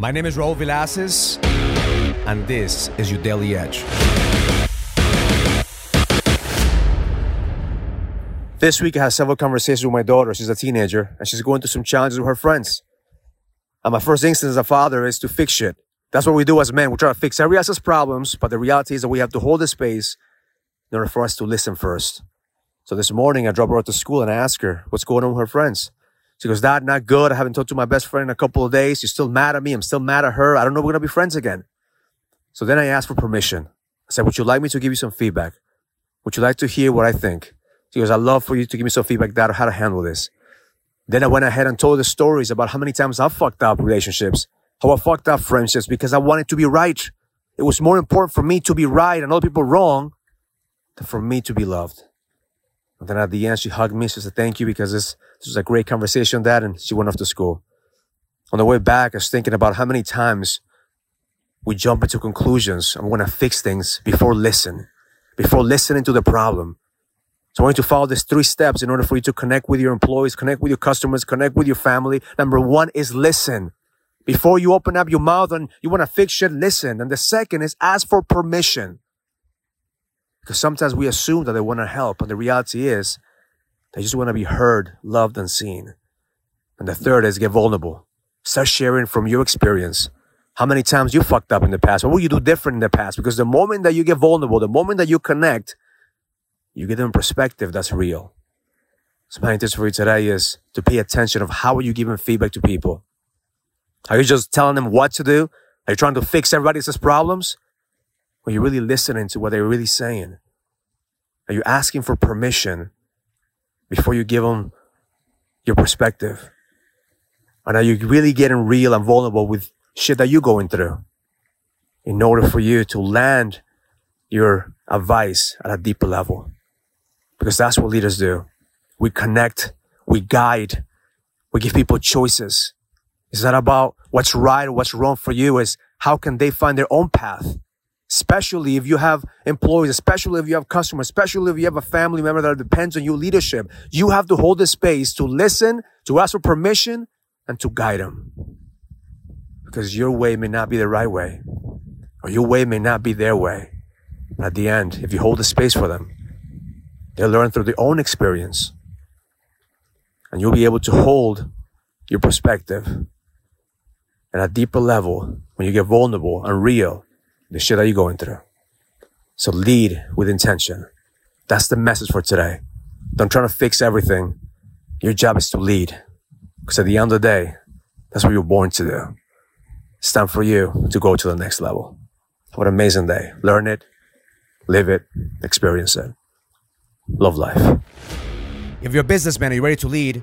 My name is Raul Villacis, and this is your Daily Edge. This week, I had several conversations with my daughter. She's a teenager, and she's going through some challenges with her friends. And my first instinct as a father is to fix shit. That's what we do as men. We try to fix every else's problems, but the reality is that we have to hold the space in order for us to listen first. So this morning, I drove her out to school and I asked her what's going on with her friends. She goes, Dad, not good. I haven't talked to my best friend in a couple of days. She's still mad at me. I'm still mad at her. I don't know if we're going to be friends again. So then I asked for permission. I said, Would you like me to give you some feedback? Would you like to hear what I think? She goes, I'd love for you to give me some feedback, Dad, on how to handle this. Then I went ahead and told the stories about how many times I've fucked up relationships, how I fucked up friendships because I wanted to be right. It was more important for me to be right and other people wrong than for me to be loved. And then at the end, she hugged me. She said, thank you because this, this was a great conversation, Dad. And she went off to school. On the way back, I was thinking about how many times we jump into conclusions and want to fix things before listen, before listening to the problem. So I want you to follow these three steps in order for you to connect with your employees, connect with your customers, connect with your family. Number one is listen. Before you open up your mouth and you want to fix shit, listen. And the second is ask for permission. Because sometimes we assume that they want to help, and the reality is they just want to be heard, loved, and seen. And the third is get vulnerable. Start sharing from your experience. How many times you fucked up in the past? What will you do different in the past? Because the moment that you get vulnerable, the moment that you connect, you get them perspective that's real. So my tips for you today is to pay attention of how are you giving feedback to people? Are you just telling them what to do? Are you trying to fix everybody else's problems? Are you really listening to what they're really saying? Are you asking for permission before you give them your perspective? And are you really getting real and vulnerable with shit that you're going through in order for you to land your advice at a deeper level? Because that's what leaders do. We connect, we guide, we give people choices. It's not about what's right or what's wrong for you. Is how can they find their own path? Especially if you have employees, especially if you have customers, especially if you have a family member that depends on your leadership. You have to hold the space to listen, to ask for permission, and to guide them. Because your way may not be the right way, or your way may not be their way. But at the end, if you hold the space for them, they'll learn through their own experience. And you'll be able to hold your perspective at a deeper level when you get vulnerable and real the shit that you're going through. So lead with intention. That's the message for today. Don't try to fix everything. Your job is to lead. Because at the end of the day, that's what you're born to do. It's time for you to go to the next level. Have an amazing day. Learn it, live it, experience it. Love life. If you're a businessman, are you ready to lead?